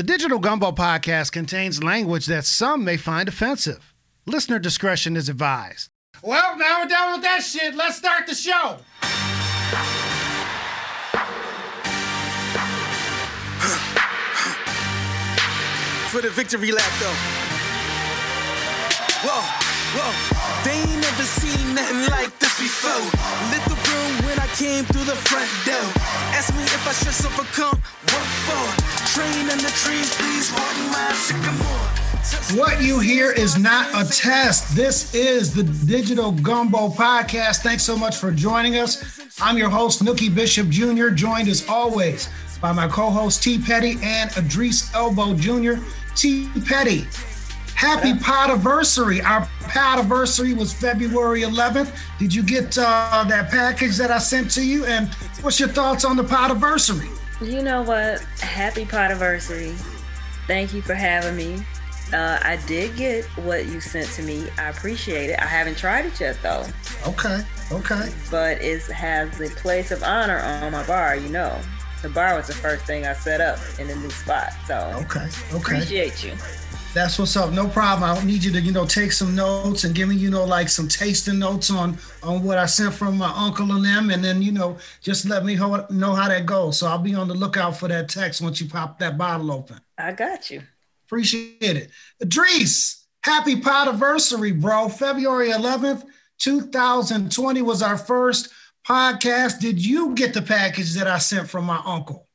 The Digital Gumbo podcast contains language that some may find offensive. Listener discretion is advised. Well, now we're done with that shit. Let's start the show. For the victory lap, though. Whoa, whoa. They ain't never seen nothing like this before. Lit the room when I came through the front door. Ask me if I should overcome. What for? Train in the trees, please water my sycamore. What you hear is not a test. This is the Digital Gumbo Podcast. Thanks so much for joining us. I'm your host, Nookie Bishop Jr., joined as always by my co host, T. Petty, and Idris Elbow Jr. T. Petty, happy podiversary. Our podiversary was February 11th. Did you get uh, that package that I sent to you? And what's your thoughts on the podiversary? You know what? Happy podiversary. Thank you for having me. Uh, I did get what you sent to me. I appreciate it. I haven't tried it yet though. Okay, okay. But it has the place of honor on my bar, you know. The bar was the first thing I set up in the new spot. So Okay, okay. appreciate you. That's what's up. No problem. I don't need you to, you know, take some notes and give me, you know, like some tasting notes on on what I sent from my uncle and them, and then, you know, just let me ho- know how that goes. So I'll be on the lookout for that text once you pop that bottle open. I got you. Appreciate it. Idris, happy podiversary, bro. February 11th, 2020 was our first podcast. Did you get the package that I sent from my uncle?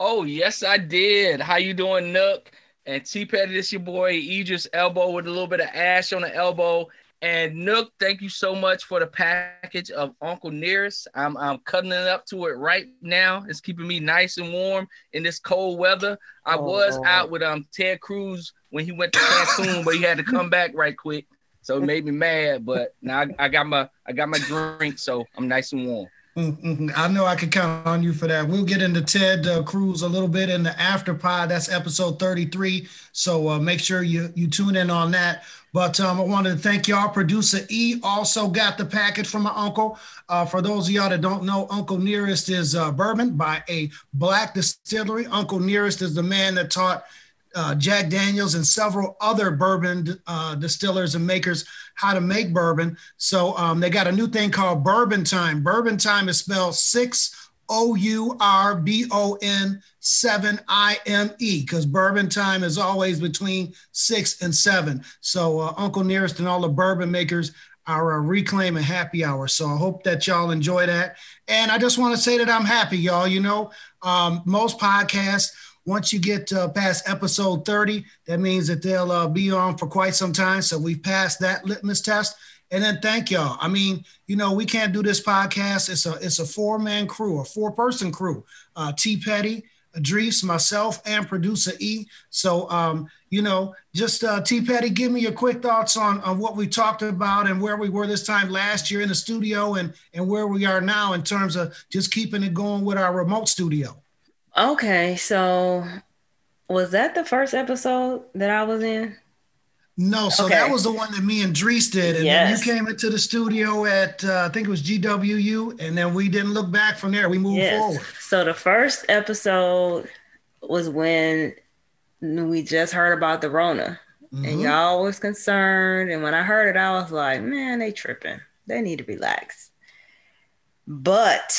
Oh, yes, I did. How you doing, Nook? And T Petty, this your boy Idris Elbow with a little bit of ash on the elbow. And Nook, thank you so much for the package of Uncle Nearest. I'm I'm cutting it up to it right now. It's keeping me nice and warm in this cold weather. I Oh, was Lord. out with um Ted Cruz when he went to Cancun, but he had to come back right quick. So it made me mad. But now I, I got my I got my drink, so I'm nice and warm. Mm-mm. I know I can count on you for that. We'll get into Ted uh, Cruz a little bit in the after pod. That's episode 33. So uh, make sure you you tune in on that. But um, I wanted to thank y'all. Producer E also got the package from my uncle. Uh, for those of y'all that don't know, Uncle Nearest is uh, bourbon by a black distillery. Uncle Nearest is the man that taught uh, Jack Daniels and several other bourbon uh, distillers and makers how to make bourbon. So um, they got a new thing called Bourbon Time. Bourbon Time is spelled six O U R B O N seven I M E because Bourbon Time is always between six and seven. So uh, Uncle Nearest and all the bourbon makers are uh, reclaiming happy hour. So I hope that y'all enjoy that. And I just want to say that I'm happy, y'all. You know, um, most podcasts once you get uh, past episode 30, that means that they'll uh, be on for quite some time. So we've passed that litmus test. And then thank y'all. I mean, you know, we can't do this podcast. It's a it's a four man crew, a four person crew. Uh, T Petty, Idris, myself, and producer E. So, um, you know, just uh, T Petty, give me your quick thoughts on on what we talked about and where we were this time last year in the studio, and and where we are now in terms of just keeping it going with our remote studio. Okay, so was that the first episode that I was in? No, so Okay. that was the one that me and Dries did, and Yes. then you came into the studio at uh, I think it was GWU, and then we didn't look back from there. We moved forward. So the first episode was when we just heard about the Rona, and Mhm. y'all was concerned. And when I heard it, I was like, "Man, they tripping. They need to relax." But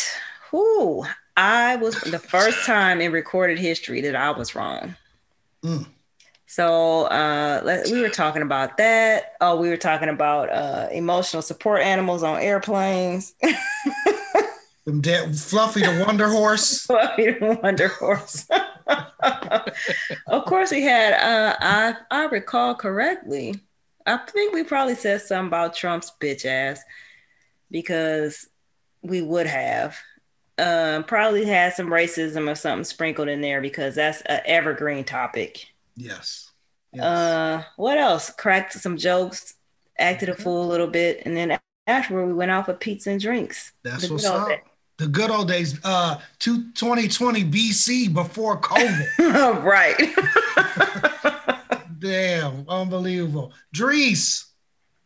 who I was the first time in recorded history that I was wrong. Mm. So uh, let, we were talking about that. Oh, we were talking about uh, emotional support animals on airplanes. Fluffy the Wonder Horse. Fluffy the Wonder Horse. of course, we had. Uh, I I recall correctly. I think we probably said something about Trump's bitch ass because we would have. Um, probably had some racism or something sprinkled in there because that's an evergreen topic. Yes. yes. Uh, what else? Cracked some jokes, acted a fool a little bit, and then afterward we went out for pizza and drinks. That's what's up. days. The good old days, uh, 2020 BC before COVID. right. Damn, unbelievable. Dries,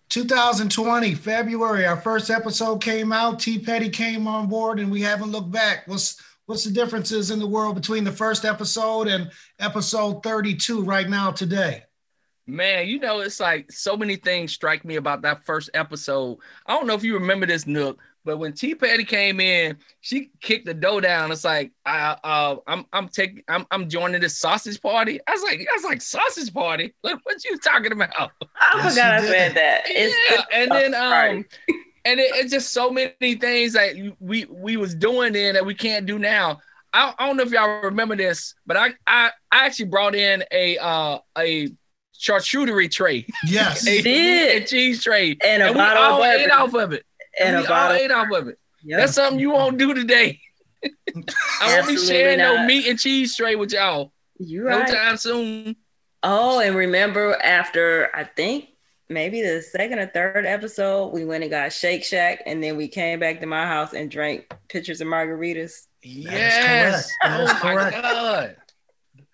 2020, February, our first episode came out. T Petty came on board, and we haven't looked back. What's what's the differences in the world between the first episode and episode 32 right now today? Man, you know, it's like so many things strike me about that first episode. I don't know if you remember this, Nook, but when T Petty came in, she kicked the dough down. It's like I uh I'm I'm taking I'm I'm joining this sausage party. I was like, I was like sausage party. Like what you talking about? I yes, forgot I said that. It's yeah, and then um and it, it's just so many things that we we was doing then that we can't do now. I, I don't know if y'all remember this, but I I, I actually brought in a uh a charcuterie tray. Yes, a, a cheese tray, and, and we all ate off of it. And, and we all ate off of it. Yep. That's something you won't do today. I won't be sharing not. no meat and cheese tray with y'all. You right. No time soon. Oh, and remember after I think maybe the second or third episode, we went and got Shake Shack, and then we came back to my house and drank pitchers of margaritas. Yes. oh my god.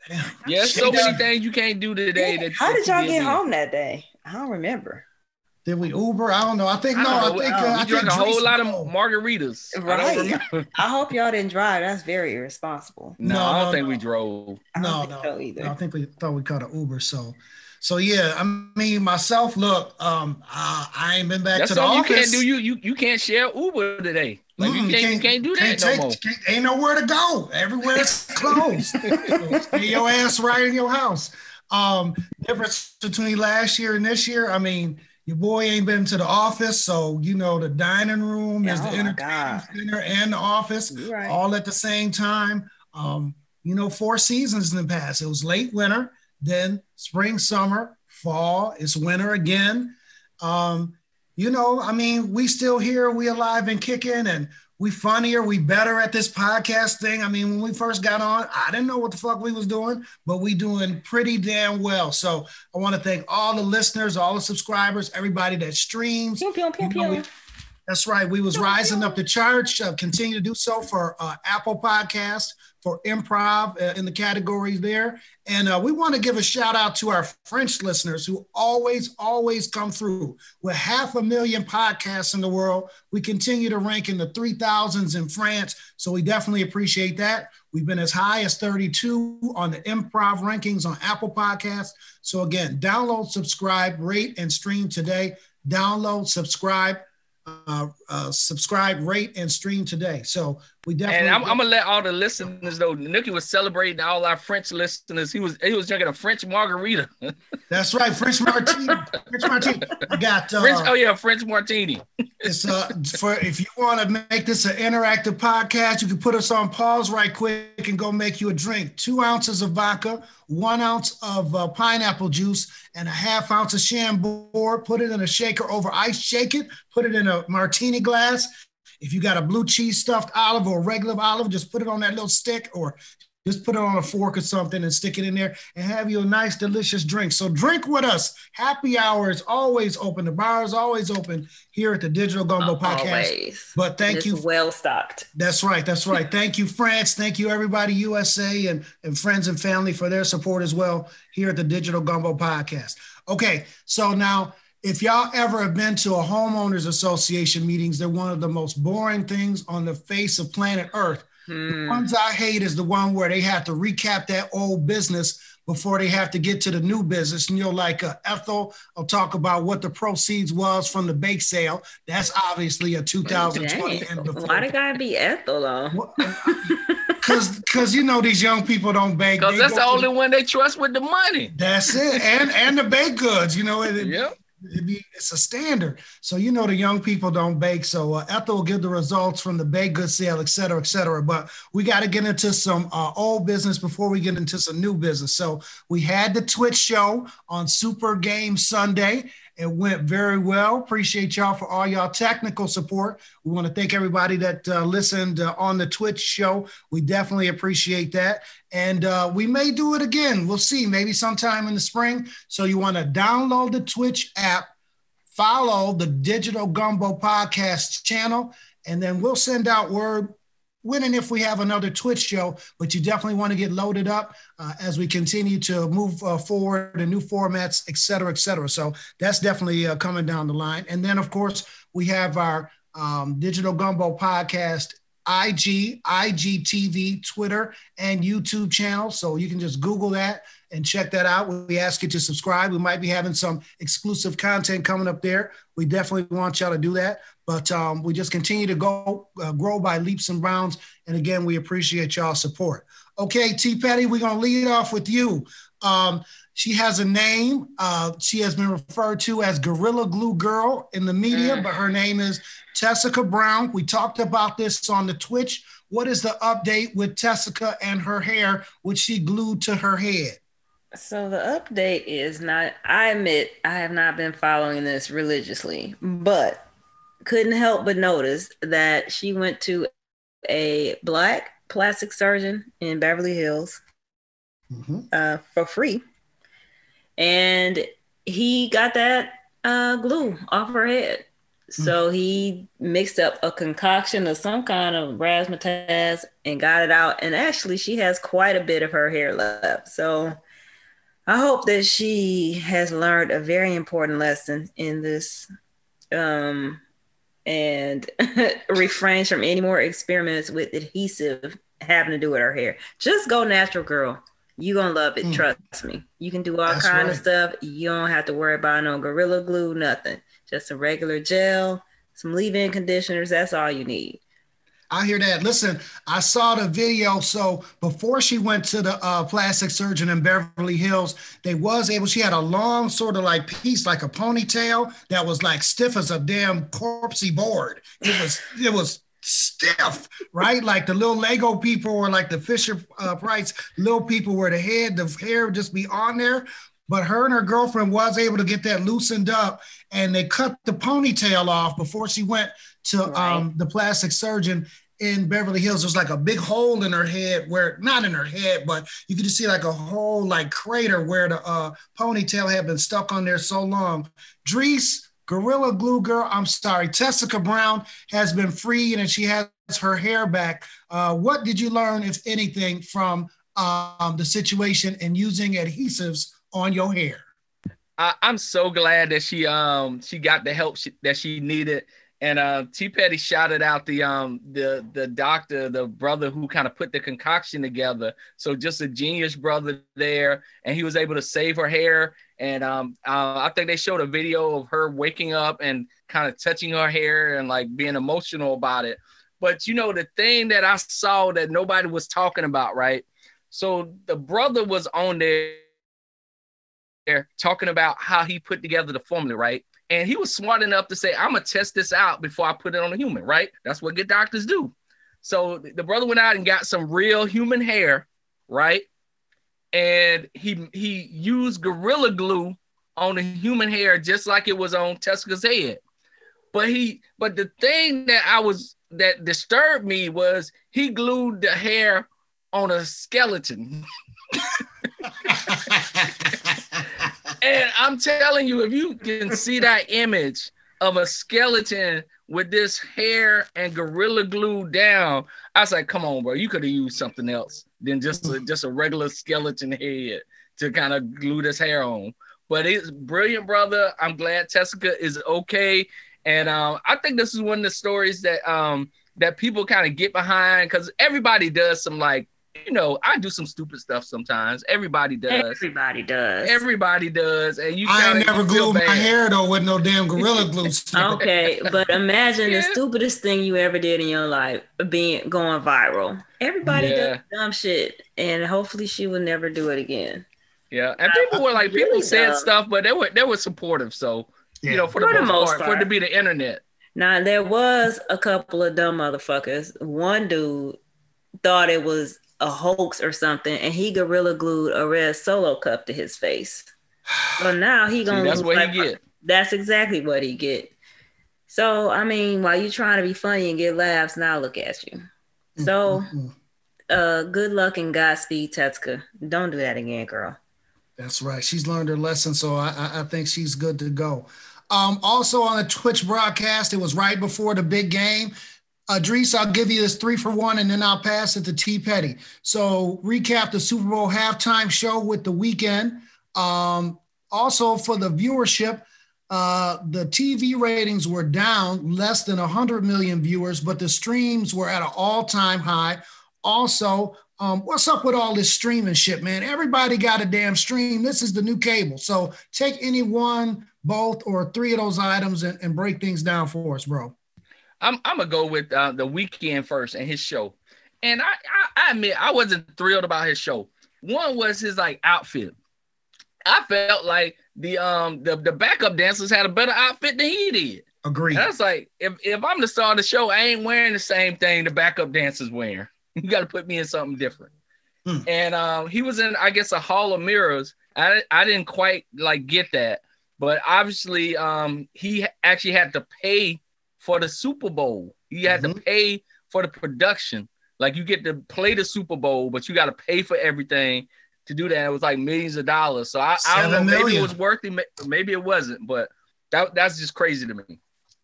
Damn. Yes, so many things you can't do today. That How did y'all get home that day? I don't remember. Did we Uber? I don't know. I think I no. I think uh, we I drank think a whole lot of margaritas. Right. I, I, hope y'all didn't drive. That's very irresponsible. No, no I don't no, think no. we drove. no, no, so either. I think we thought we caught an Uber. So, so yeah. I mean, myself. Look, um, I, I ain't been back That's to the office. You can't do you you you can't share Uber today. Like mm, you, can't, can't, you can't do that can't no take, more. ain't nowhere to go. Everywhere's closed. Stay your ass right in your house. Um, difference between last year and this year. I mean your boy ain't been to the office, so you know the dining room is oh the entertainment center and the office right. all at the same time. Um, you know, four seasons in the past. It was late winter, then spring, summer, fall. It's winter again. Um, you know, I mean, we still here, we alive and kicking, and we funnier, we better at this podcast thing. I mean, when we first got on, I didn't know what the fuck we was doing, but we doing pretty damn well. So I want to thank all the listeners, all the subscribers, everybody that streams. Pew, pew, pew, you know, we, that's right. We was rising up the charts. Uh, continue to do so for uh, Apple Podcast, for improv uh, in the categories there. And uh, we want to give a shout out to our French listeners who always, always come through. With half a million podcasts in the world, we continue to rank in the 3000s in France. So we definitely appreciate that. We've been as high as 32 on the improv rankings on Apple Podcasts. So again, download, subscribe, rate, and stream today. Download, subscribe uh, uh, subscribe, rate, and stream today. So we definitely. And I'm, I'm, gonna let all the listeners know. Nikki was celebrating all our French listeners. He was he was drinking a French margarita. That's right, French martini. French martini. I got. Uh, French, oh yeah, French martini. it's uh for if you want to make this an interactive podcast, you can put us on pause right quick and go make you a drink. Two ounces of vodka, one ounce of uh, pineapple juice, and a half ounce of Chambord. Put it in a shaker over ice. Shake it. Put it in a martini glass if you got a blue cheese stuffed olive or regular olive, just put it on that little stick or just put it on a fork or something and stick it in there and have you a nice, delicious drink. So drink with us. Happy hour is always open. The bar is always open here at the Digital Gumbo Podcast. Always. But thank it's you. Well stocked. That's right. That's right. thank you, France. Thank you, everybody, USA and, and friends and family for their support as well here at the Digital Gumbo Podcast. Okay, so now if y'all ever have been to a homeowners association meetings, they're one of the most boring things on the face of planet Earth. Hmm. The ones I hate is the one where they have to recap that old business before they have to get to the new business. And you're like uh, Ethel will talk about what the proceeds was from the bake sale. That's obviously a 2020. Why did gotta be Ethel though? Cause, cause you know these young people don't bake. Cause that's the only one they trust with the money. That's it, and and the baked goods. You know, it, yep be, it's a standard. So you know the young people don't bake. So uh, Ethel will give the results from the baked goods sale, et cetera, et cetera. But we got to get into some uh, old business before we get into some new business. So we had the Twitch show on Super Game Sunday. It went very well. Appreciate y'all for all y'all technical support. We want to thank everybody that uh, listened uh, on the Twitch show. We definitely appreciate that. And uh, we may do it again. We'll see, maybe sometime in the spring. So you want to download the Twitch app, follow the Digital Gumbo Podcast channel, and then we'll send out word when and if we have another Twitch show, but you definitely want to get loaded up uh, as we continue to move uh, forward and new formats, et cetera, et cetera. So that's definitely uh, coming down the line. And then, of course, we have our um, Digital Gumbo podcast IG, IGTV, Twitter, and YouTube channel. So you can just Google that and check that out. We ask you to subscribe. We might be having some exclusive content coming up there. We definitely want y'all to do that. But um, we just continue to go uh, grow by leaps and bounds. And again, we appreciate y'all support. Okay, T Petty, we're gonna lead off with you. Um, she has a name. Uh, she has been referred to as Gorilla Glue Girl in the media, mm. but her name is Tessica Brown. We talked about this on the Twitch. What is the update with Tessica and her hair, which she glued to her head? So the update is not, I admit I have not been following this religiously, but couldn't help but notice that she went to a black plastic surgeon in Beverly Hills mm-hmm. uh, for free. And he got that uh, glue off her head. So mm. he mixed up a concoction of some kind of razzmatazz and got it out. And actually, she has quite a bit of her hair left. So I hope that she has learned a very important lesson in this um, and refrains from any more experiments with adhesive having to do with her hair. Just go natural, girl. You gonna love it. Mm. Trust me. You can do all That's kind right. of stuff. You don't have to worry about no gorilla glue, nothing. Just a regular gel, some leave-in conditioners. That's all you need. I hear that. Listen, I saw the video. So before she went to the uh, plastic surgeon in Beverly Hills, they was able. She had a long sort of like piece, like a ponytail that was like stiff as a damn corpsey board. It was it was stiff, right? Like the little Lego people or like the Fisher uh, Price little people where the head, the hair would just be on there. But her and her girlfriend was able to get that loosened up and they cut the ponytail off before she went to right. um, the plastic surgeon in Beverly Hills, there's like a big hole in her head where not in her head, but you could just see like a whole like crater where the uh, ponytail had been stuck on there so long. Drees, Gorilla Glue Girl, I'm sorry, Tessica Brown has been freed and she has her hair back. Uh, what did you learn, if anything, from um, the situation and using adhesives on your hair? I, am so glad that she um she got the help she, that she needed and uh, T Petty shouted out the um the the doctor, the brother who kind of put the concoction together. So just a genius brother there, and he was able to save her hair. And um, uh, I think they showed a video of her waking up and kind of touching her hair and like being emotional about it. But you know the thing that I saw that nobody was talking about, right? So the brother was on there talking about how he put together the formula, right? And he was smart enough to say, I'm gonna test this out before I put it on a human, right? That's what good doctors do. So the brother went out and got some real human hair, right? And he he used gorilla glue on the human hair just like it was on Tessica's head. But he but the thing that I was that disturbed me was he glued the hair on a skeleton. and I'm telling you, if you can see that image of a skeleton with this hair and gorilla glue down, I was like, come on, bro, you could have used something else than just a, just a regular skeleton head to kind of glue this hair on. But it's brilliant, brother. I'm glad Tessica is okay. And um, I think this is one of the stories that um, that people kind of get behind because everybody does some like you know, I do some stupid stuff sometimes. Everybody does. Everybody does. Everybody does. And you I ain't never glued my hair though with no damn gorilla glue. okay, but imagine yeah. the stupidest thing you ever did in your life being going viral. Everybody yeah. does dumb shit, and hopefully she will never do it again. Yeah, and people were like, really people said dumb. stuff, but they were they were supportive. So yeah. you know, for, for the, most, most part, part, for it to be the internet. Now there was a couple of dumb motherfuckers. One dude thought it was a hoax or something, and he gorilla glued a red solo cup to his face. So now he gonna. See, that's what like, he get. That's exactly what he get. So I mean, while you trying to be funny and get laughs, now look at you. So, mm-hmm. uh, good luck and Godspeed, Tetska. Don't do that again, girl. That's right. She's learned her lesson, so I, I think she's good to go. Um, also on the Twitch broadcast, it was right before the big game. Idris, I'll give you this three for one, and then I'll pass it to T Petty. So recap the Super Bowl halftime show with the Weeknd. Um, also for the viewership, uh, the TV ratings were down less than 100 million viewers, but the streams were at an all time high. Also, um, what's up with all this streaming shit, man? Everybody got a damn stream. This is the new cable. So take any one, both, or three of those items and, and break things down for us, bro. I'm, I'm gonna go with uh, the Weeknd first and his show. And I, I, I admit I wasn't thrilled about his show. One was his like outfit. I felt like the um the, the backup dancers had a better outfit than he did. Agreed. And I was like, if, if I'm the star of the show, I ain't wearing the same thing the backup dancers wearing. You got to put me in something different. Hmm. And um, he was in, I guess, a Hall of Mirrors. I I didn't quite like get that, but obviously, um, he actually had to pay for the Super Bowl. You had mm-hmm. to pay for the production. Like you get to play the Super Bowl, but you got to pay for everything to do that. It was like millions of dollars. So I, I don't know. Million. Maybe it was worth it. Maybe it wasn't. But that that's just crazy to me.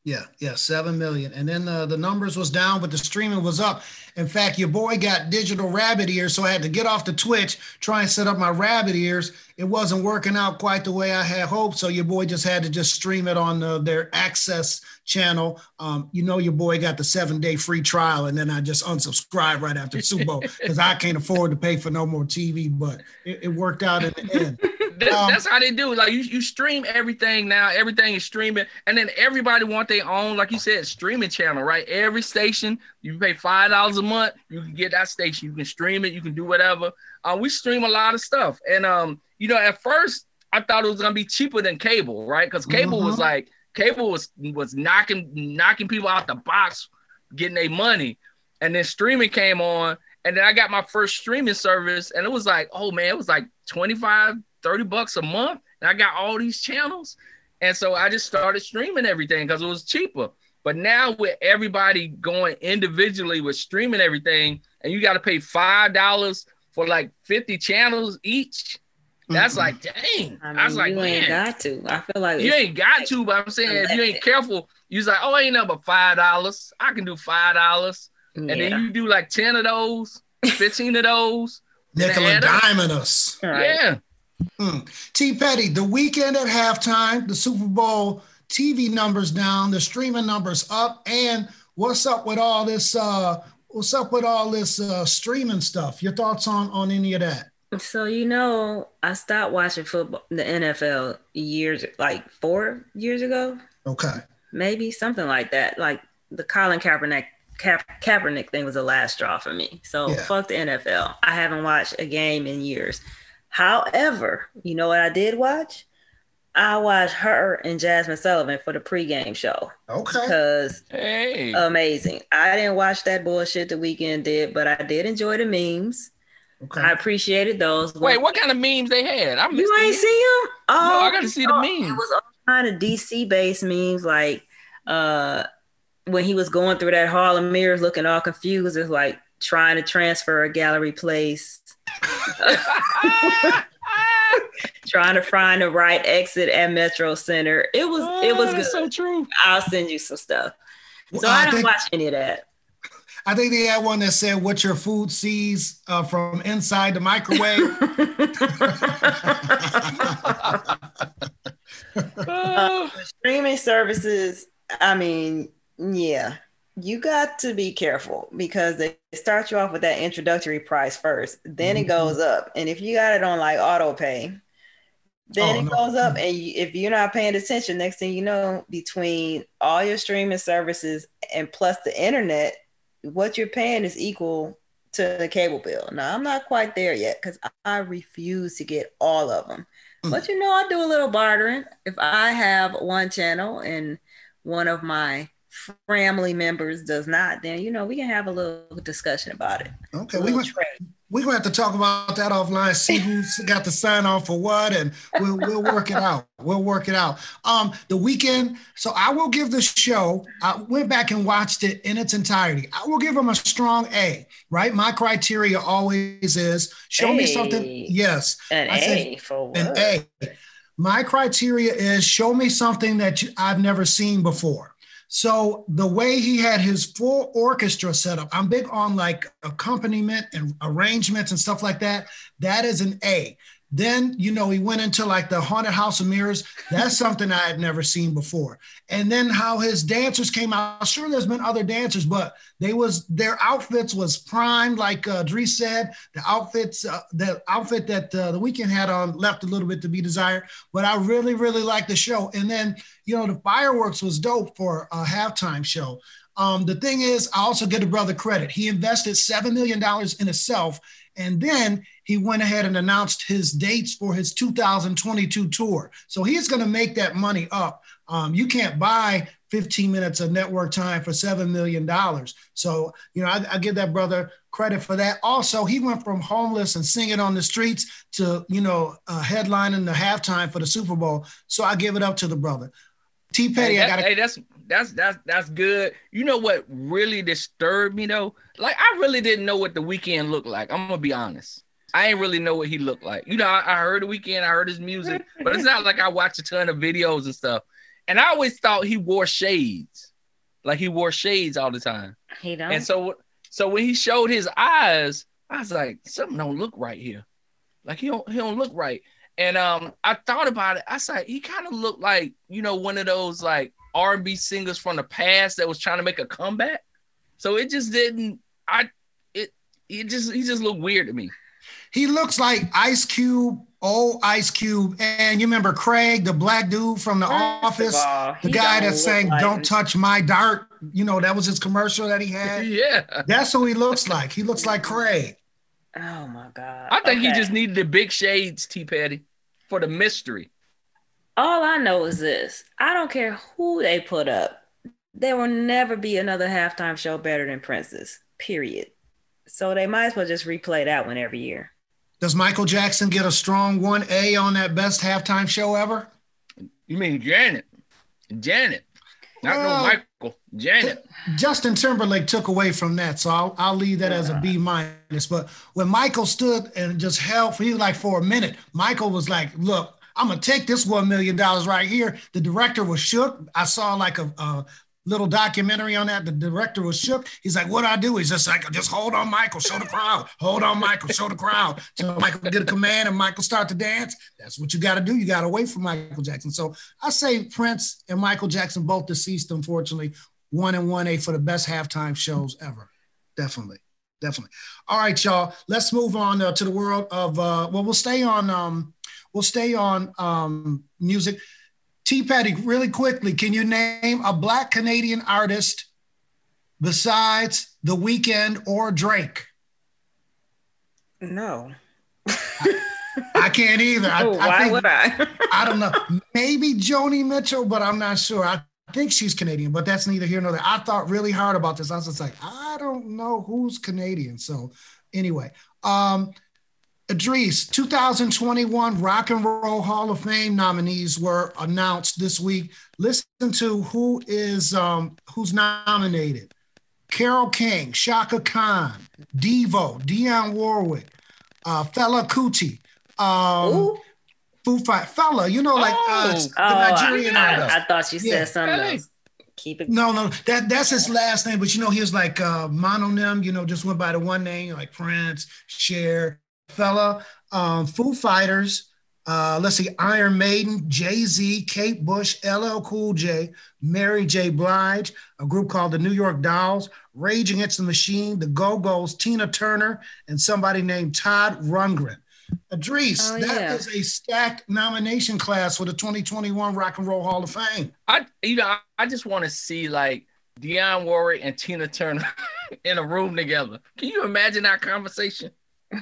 Yeah, yeah, seven million, and then the the numbers was down, but the streaming was up. In fact, your boy got digital rabbit ears, so I had to get off the Twitch, try and set up my rabbit ears. It wasn't working out quite the way I had hoped, so your boy just had to just stream it on the, their access channel. Um, you know, your boy got the seven day free trial, and then I just unsubscribed right after Super Bowl because I can't afford to pay for no more TV. But it, it worked out in the end. That, um, that's how they do. Like you, you stream everything now. Everything is streaming, and then everybody want their own, like you said, streaming channel, right? Every station you pay five dollars a month, you can get that station. You can stream it. You can do whatever. Uh, we stream a lot of stuff, and um, you know, at first I thought it was gonna be cheaper than cable, right? Because cable was mm-hmm. like cable was was knocking knocking people out the box, getting their money, and then streaming came on, and then I got my first streaming service, and it was like, oh man, it was like 25 30 bucks a month and I got all these channels. And so I just started streaming everything because it was cheaper. But now with everybody going individually with streaming everything, and you got to pay five dollars for like 50 channels each. That's like dang. I, mean, I was like, you man, ain't got to. I feel like you ain't got to, but I'm saying if you ain't careful, you're like, oh, ain't nothing but five dollars. I can do five dollars, yeah. and then you do like 10 of those, 15 of those. Nickel and diamond us. Right. Yeah. Hmm. T. Petty, the Weeknd at halftime, the Super Bowl TV numbers down, the streaming numbers up, and what's up with all this? Uh, what's up with all this uh, streaming stuff? Your thoughts on on any of that? So you know, I stopped watching football, the NFL years like four years ago. Okay, maybe something like that. Like the Colin Kaepernick Ka- Kaepernick thing was the last straw for me. So yeah. fuck the NFL. I haven't watched a game in years. However, you know what I did watch? I watched H.E.R. and Jazmine Sullivan for the pregame show. Okay. Because hey. amazing. I didn't watch that bullshit the Weeknd did, but I did enjoy the memes. Okay. I appreciated those. Wait, what kind of memes they had? I you ain't see them? Oh, no, I got to see the memes. It was all kind of DC based memes, like uh, when he was going through that hall of mirrors, looking all confused, it's like trying to transfer a gallery place trying to find the right exit at Metro Center. It was oh, it was good. so true. I'll send you some stuff. So I, I don't watch any of that. I think they had one that said what your food sees uh, from inside the microwave. uh, streaming services, I mean, yeah, you got to be careful because they start you off with that introductory price first, then mm-hmm. it goes up. And if you got it on like auto pay, then oh, it no. goes up. And you, if you're not paying attention, next thing you know, between all your streaming services and plus the internet, what you're paying is equal to the cable bill. Now, I'm not quite there yet because I refuse to get all of them. Mm. But you know, I do a little bartering. If I have one channel and one of my family members does not, then you know we can have a little discussion about it. Okay, we we're gonna have to talk about that offline. See who's got to sign off for what, and we'll we'll work it out. We'll work it out. Um, the Weeknd. So I will give the show. I went back and watched it in its entirety. I will give them a strong A. Right. My criteria always is show a. me something. Yes. An I A said, for what? An A. My criteria is show me something that I've never seen before. So the way he had his full orchestra set up, I'm big on like accompaniment and arrangements and stuff like that. That is an A. Then, you know, he went into like the haunted house of mirrors. That's something I had never seen before. And then how his dancers came out. Sure, there's been other dancers, but they was their outfits was primed, like uh, Dries said. The outfits, uh, the outfit that uh, the Weeknd had on left a little bit to be desired. But I really, really liked the show. And then, you know, the fireworks was dope for a halftime show. Um, the thing is, I also give the brother credit. He invested $7 million in himself. And then he went ahead and announced his dates for his 2022 tour. So he's going to make that money up. Um, you can't buy 15 minutes of network time for $7 million. So, you know, I, I, give that brother credit for that. Also, he went from homeless and singing on the streets to, you know, uh, headlining the halftime for the Super Bowl. So I give it up to the brother. T Petty, hey, I got Hey, that's that's that's that's good. You know what really disturbed me though? Like I really didn't know what the Weeknd looked like. I'm gonna be honest. I ain't really know what he looked like. You know, I, I heard the Weeknd, I heard his music, but it's not like I watched a ton of videos and stuff. And I always thought he wore shades, like he wore shades all the time. He don't. And so, so when he showed his eyes, I was like, something don't look right here. Like he don't he don't look right. And um, I thought about it. I said he kind of looked like you know one of those like R&B singers from the past that was trying to make a comeback. So it just didn't. I it it just he just looked weird to me. He looks like Ice Cube, old Ice Cube, and you remember Craig, the black dude from The First Office, all, the guy don't that sang like "Don't him. Touch My Dart." You know that was his commercial that he had. yeah, That's who he looks like. He looks like Craig. Oh my god. I think he just needed the big shades, T. Petty, for the mystery. All I know is this: I don't care who they put up. There will never be another halftime show better than Prince's, Period. So they might as well just replay that one every year. Does Michael Jackson get a strong one A on that best halftime show ever? You mean Janet? Janet, not Well- no Michael. Janet. Justin Timberlake took away from that, so I'll, I'll leave that as a B minus. But when Michael stood and just held for you like for a minute, Michael was like, "Look, I'm gonna take this one million dollars right here." The director was shook. I saw like a, a little documentary on that. The director was shook. He's like, "What do I do?" He's just like, "Just hold on, Michael. Show the crowd. Hold on, Michael. Show the crowd." So Michael get a command and Michael start to dance. That's what you got to do. You got to wait for Michael Jackson. So I say Prince and Michael Jackson both deceased, unfortunately one and one A for the best halftime shows ever. Definitely, definitely. All right, y'all. Let's move on uh, to the world of. Uh, well, we'll stay on. Um, we'll stay on um, music. T. Petty, really quickly, can you name a Black Canadian artist besides The Weeknd or Drake? No. I can't either. I, Oh, I why think, would I? I don't know. Maybe Joni Mitchell, but I'm not sure. I think she's Canadian, but that's neither here nor there. I thought really hard about this. I was just like, I don't know who's Canadian. So anyway, um, Idris, 2021 Rock and Roll Hall of Fame nominees were announced this week. Listen to who is um, who's nominated: Carole King, Chaka Khan, Devo, Dionne Warwick, uh, Fela Kuti, um, Ooh. Foo Fight, Fella. You know, like uh, Oh. the Oh, Nigerian I, artist. I thought you said Yeah. something Hey. else. Keep it. No, no, that that's his last name. But you know, he was like uh, mononym. You know, just went by the one name, like Prince, Cher, Fela, um, Foo Fighters. Uh, let's see, Iron Maiden, Jay Z, Kate Bush, LL Cool J, Mary J. Blige, a group called the New York Dolls, Rage Against the Machine, the Go Go's, Tina Turner, and somebody named Todd Rundgren. Idris, Oh, that is yeah. a stacked nomination class for the 2021 Rock and Roll Hall of Fame. I you know I, I just want to see like Dionne Warwick and Tina Turner in a room together. Can you imagine that conversation?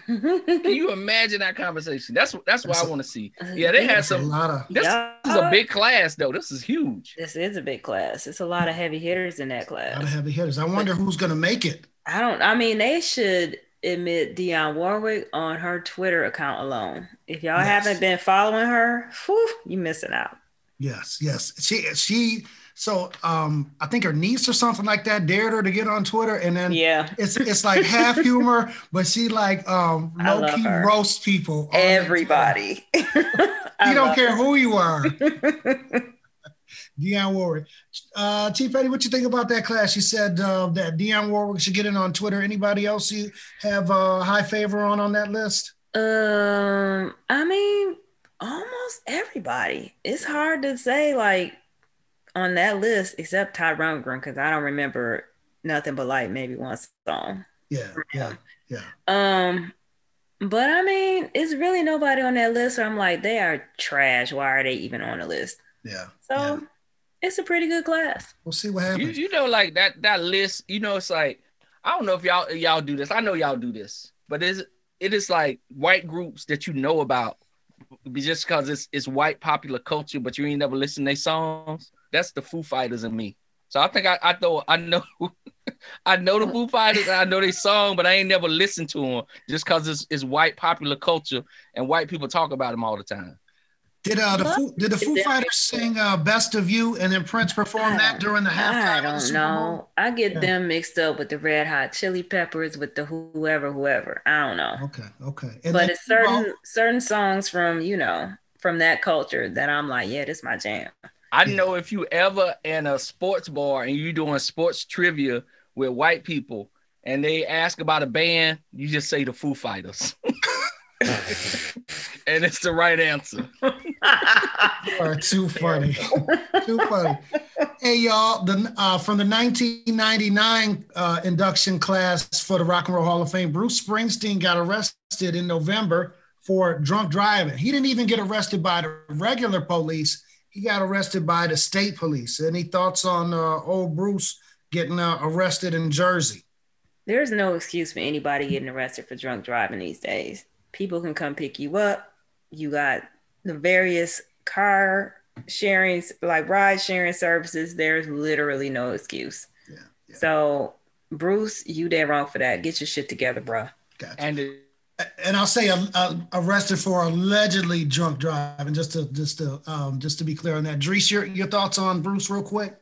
Can you imagine that conversation? That's that's what I want to see. Uh, yeah, they had That's a some. lot of This Yeah. is a big class though. This is huge. This is a big class. It's a lot of heavy hitters in that class. A lot of heavy hitters. I wonder who's going to make it. I don't. I mean, they should admit Dionne Warwick on her Twitter account alone. If y'all Yes. haven't been following her, whew, you missing out. Yes, yes. She she. So um, I think her niece or something like that dared her to get on Twitter, and then Yeah, it's it's like half humor, but she like um, low key her. roasts people. everybody. You don't care who you are. Dionne Warwick. Uh, T. Petty, what you think about that class? You said uh, that Dionne Warwick should get in on Twitter. Anybody else you have uh, high favor on on that list? Um, I mean, almost everybody. It's hard to say like on that list except Ty Rundgren because I don't remember nothing but like maybe one song. Yeah, yeah, yeah. Um, but I mean, it's really nobody on that list. Where I'm like, they are trash. Why are they even on the list? Yeah. So yeah. it's a pretty good class. We'll see what happens. you know, like that that list. You know, it's like I don't know if y'all y'all do this. I know y'all do this, but is it is like white groups that you know about just because it's it's white popular culture, but you ain't never listened to their songs. That's the Foo Fighters in me. So I think I I know I know I know the Foo Fighters. I know their song, but I ain't never listened to them just because it's, it's white popular culture and white people talk about them all the time. Did uh the Foo, did the Foo that- Fighters sing uh "Best of You" and then Prince performed that during the halftime? I don't know. I get Yeah. them mixed up with the Red Hot Chili Peppers, with the whoever, whoever. I don't know. Okay, okay. And but then it's certain Tebow- certain songs from you know from that culture that I'm like, yeah, this my jam. I know if you ever in a sports bar and you doing sports trivia with white people and they ask about a band, you just say the Foo Fighters. and it's the right answer. Are too funny. too funny. Hey y'all, the uh, from the 1999 uh, induction class for the Rock and Roll Hall of Fame, Bruce Springsteen got arrested in November for drunk driving. He didn't even get arrested by the regular police. He got arrested by the state police. Any thoughts on uh, old Bruce getting uh, arrested in Jersey? There's no excuse for anybody getting arrested for drunk driving these days. People can come pick you up. You got the various car sharing, like ride sharing services. There's literally no excuse. Yeah, yeah. So, Bruce, you dead wrong for that. Get your shit together, bro. Gotcha. And it, and I'll say uh, uh, arrested for allegedly drunk driving. Just to just to um, just to be clear on that. Dries, your your thoughts on Bruce, real quick.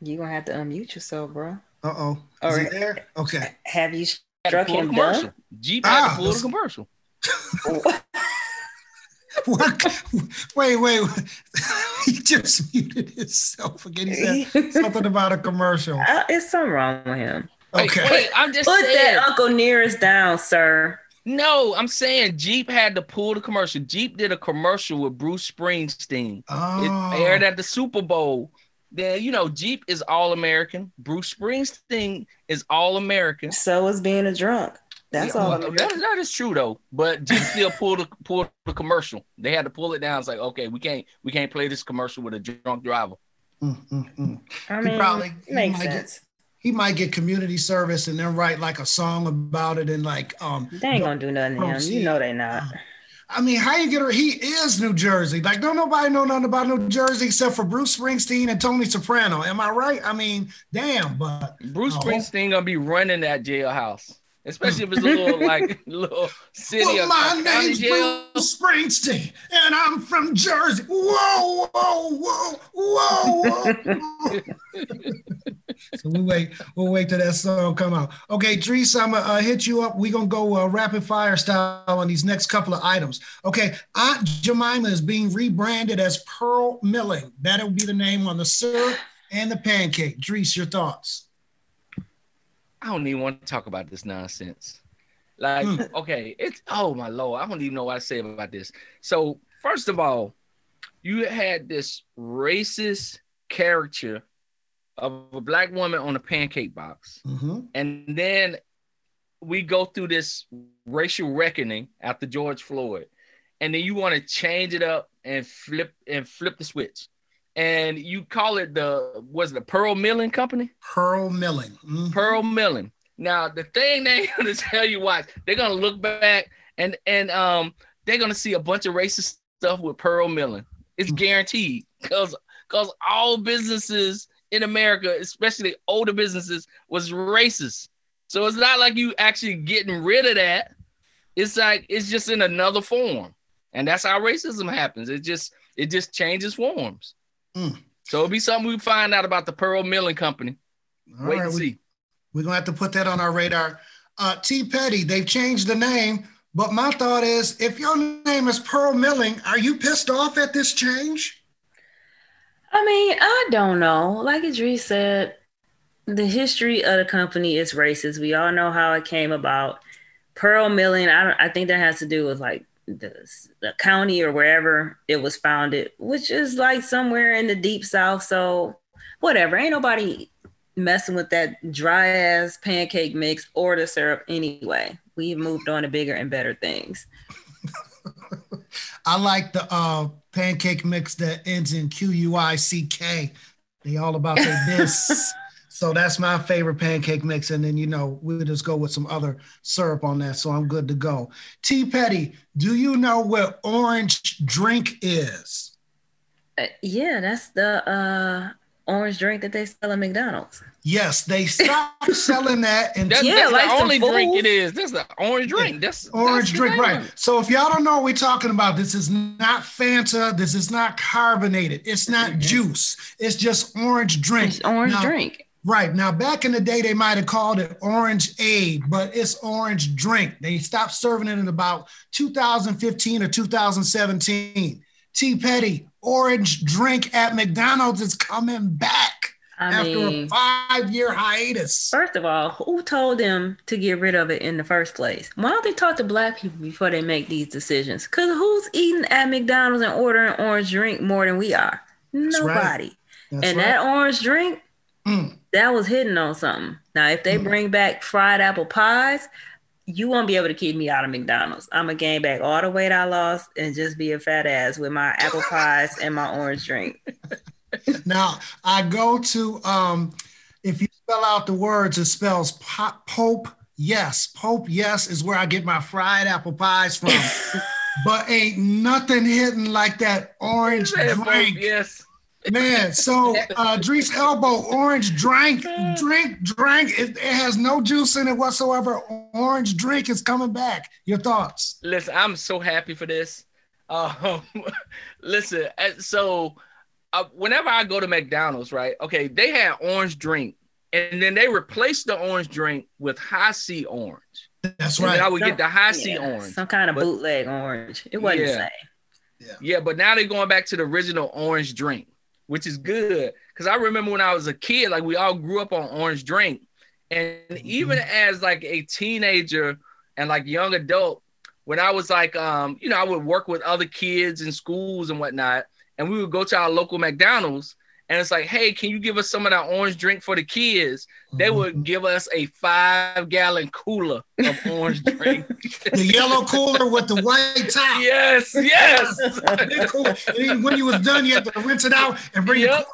You gonna have to unmute yourself, bro. Uh oh. All Is he there? Okay. Have you had to struck pull him commercial. dumb? Jeep had Ah, to pull the commercial. What? wait, wait. he just muted himself again. He said something about a commercial. Uh, it's something wrong with him. Wait, Okay. wait, I'm just Put saying. that Uncle Nearest down, sir. No, I'm saying Jeep had to pull the commercial. Jeep did a commercial with Bruce Springsteen. Oh. It aired at the Super Bowl. Then you know Jeep is all American. Bruce Springsteen is all American. So is being a drunk. That's all. Well, that, that is true though. But Jeep still pulled the pulled the commercial. They had to pull it down. It's like okay, we can't we can't play this commercial with a drunk driver. Mm, mm, mm. I He mean, probably- he makes might get- sense. He might get community service and then write like a song about it and like um. They ain't gonna do nothing to him. You know they not. I mean, how you get her? He is New Jersey. Like, don't nobody know nothing about New Jersey except for Bruce Springsteen and Tony Soprano. Am I right? I mean, damn. But Bruce Oh. Springsteen gonna be running that jailhouse, especially if it's a little like little city well, my name's jail. Bruce Springsteen, and I'm from Jersey. Whoa, whoa, whoa, whoa, whoa. so we wait. We'll wait till that song come out. Okay, Dries, I'm gonna uh, hit you up. We're gonna go uh, rapid fire style on these next couple of items. Okay, Aunt Jemima is being rebranded as Pearl Milling. That'll be the name on the syrup and the pancake. Dries, your thoughts? I don't even want to talk about this nonsense. Like, Mm. okay, it's oh my lord, I don't even know what to say about this. So, first of all, you had this racist caricature of a black woman on a pancake box, Mm-hmm. and then we go through this racial reckoning after George Floyd, and then you want to change it up and flip and flip the switch, and you call it the was it the Pearl Milling Company? Pearl Milling. Mhm. Pearl Milling. Now the thing they're gonna tell you watch, they're gonna look back and and um they're gonna see a bunch of racist stuff with Pearl Milling. It's guaranteed because because all businesses in America, especially older businesses, was racist. So it's not like you actually getting rid of that. It's like it's just in another form, and that's how racism happens. It just it just changes forms. Mm. So it'll be something we find out about the Pearl Milling Company. All Wait right, and we- see. We're gonna have to put that on our radar. Uh, T. Petty, they've changed the name, but my thought is, if your name is Pearl Milling, are you pissed off at this change? I mean, I don't know. Like Idris said, the history of the company is racist. We all know how it came about. Pearl milling, I don't, I think that has to do with like the, the county or wherever it was founded, which is like somewhere in the deep south. So whatever, ain't nobody messing with that dry ass pancake mix or the syrup anyway. We've moved on to bigger and better things. I like the uh, pancake mix that ends in Q U I C K. They all about their this. So that's my favorite pancake mix. And then, you know, we'll just go with some other syrup on that. So I'm good to go. T Petty, do you know what orange drink is? Uh, yeah, that's the uh, orange drink that they sell at McDonald's. Yes, they stopped selling that, and that's, Yeah, that's like the some only drink fools. it is. That's the orange drink. That's orange that's drink, right? So if y'all don't know what we're talking about, this is not Fanta. This is not carbonated. It's not juice. It's just orange drink. It's orange Now- drink. Right now, back in the day, they might have called it orange aid, but it's orange drink. They stopped serving it in about 2015 or 2017. T Petty, orange drink at McDonald's is coming back I after mean, a five-year hiatus. first of all, who told them to get rid of it in the first place? Why don't they talk to black people before they make these decisions? Because who's eating at McDonald's and ordering orange drink more than we are? Nobody. That's right. That's and right. that orange drink, Mm. that was hitting on something. Now, if they Mm. bring back fried apple pies, you won't be able to keep me out of McDonald's. I'm gonna gain back all the weight I lost and just be a fat ass with my apple pies and my orange drink. Now I go to um, if you spell out the words, it spells pop, Pope. Yes, Popeyes is where I get my fried apple pies from. but ain't nothing hitting like that orange Say it, Pope, drink, Yes. Man. So uh, Drees Elbow orange drink, drink, drink. It, it has no juice in it whatsoever. Orange drink is coming back. Your thoughts? Listen, I'm so happy for this. Um, listen, uh, so uh, whenever I go to McDonald's, right? Okay, they had orange drink, and then they replaced the orange drink with Hi-C orange. That's And then I right. would get the Hi-C Yeah, orange. Some kind of But- bootleg orange. It wasn't Yeah. the same. Yeah. Yeah, but now they're going back to the original orange drink, which is good. Because I remember when I was a kid, like we all grew up on orange drink. And even as like a teenager and like young adult, when I was like um, you know, I would work with other kids in schools and whatnot, and we would go to our local McDonald's and it's like, hey, can you give us some of that orange drink for the kids? They Mm-hmm. would give us a five gallon cooler of orange drink. the yellow cooler with the white top. yes, yes. And when you was done, you had to rinse it out and bring Yep.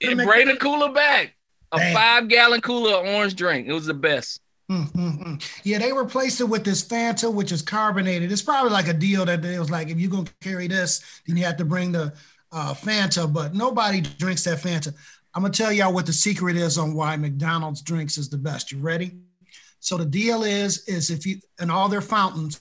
It bring the cooler back. A Damn. five gallon cooler of orange drink. It was the best. Mm, mm, mm. Yeah, they replaced it with this Fanta, which is carbonated. It's probably like a deal that it was like, if you're gonna carry this, then you have to bring the uh, Fanta. But nobody drinks that Fanta. I'm gonna tell y'all what the secret is on why McDonald's drinks is the best. You ready? So the deal is, is if you in all their fountains,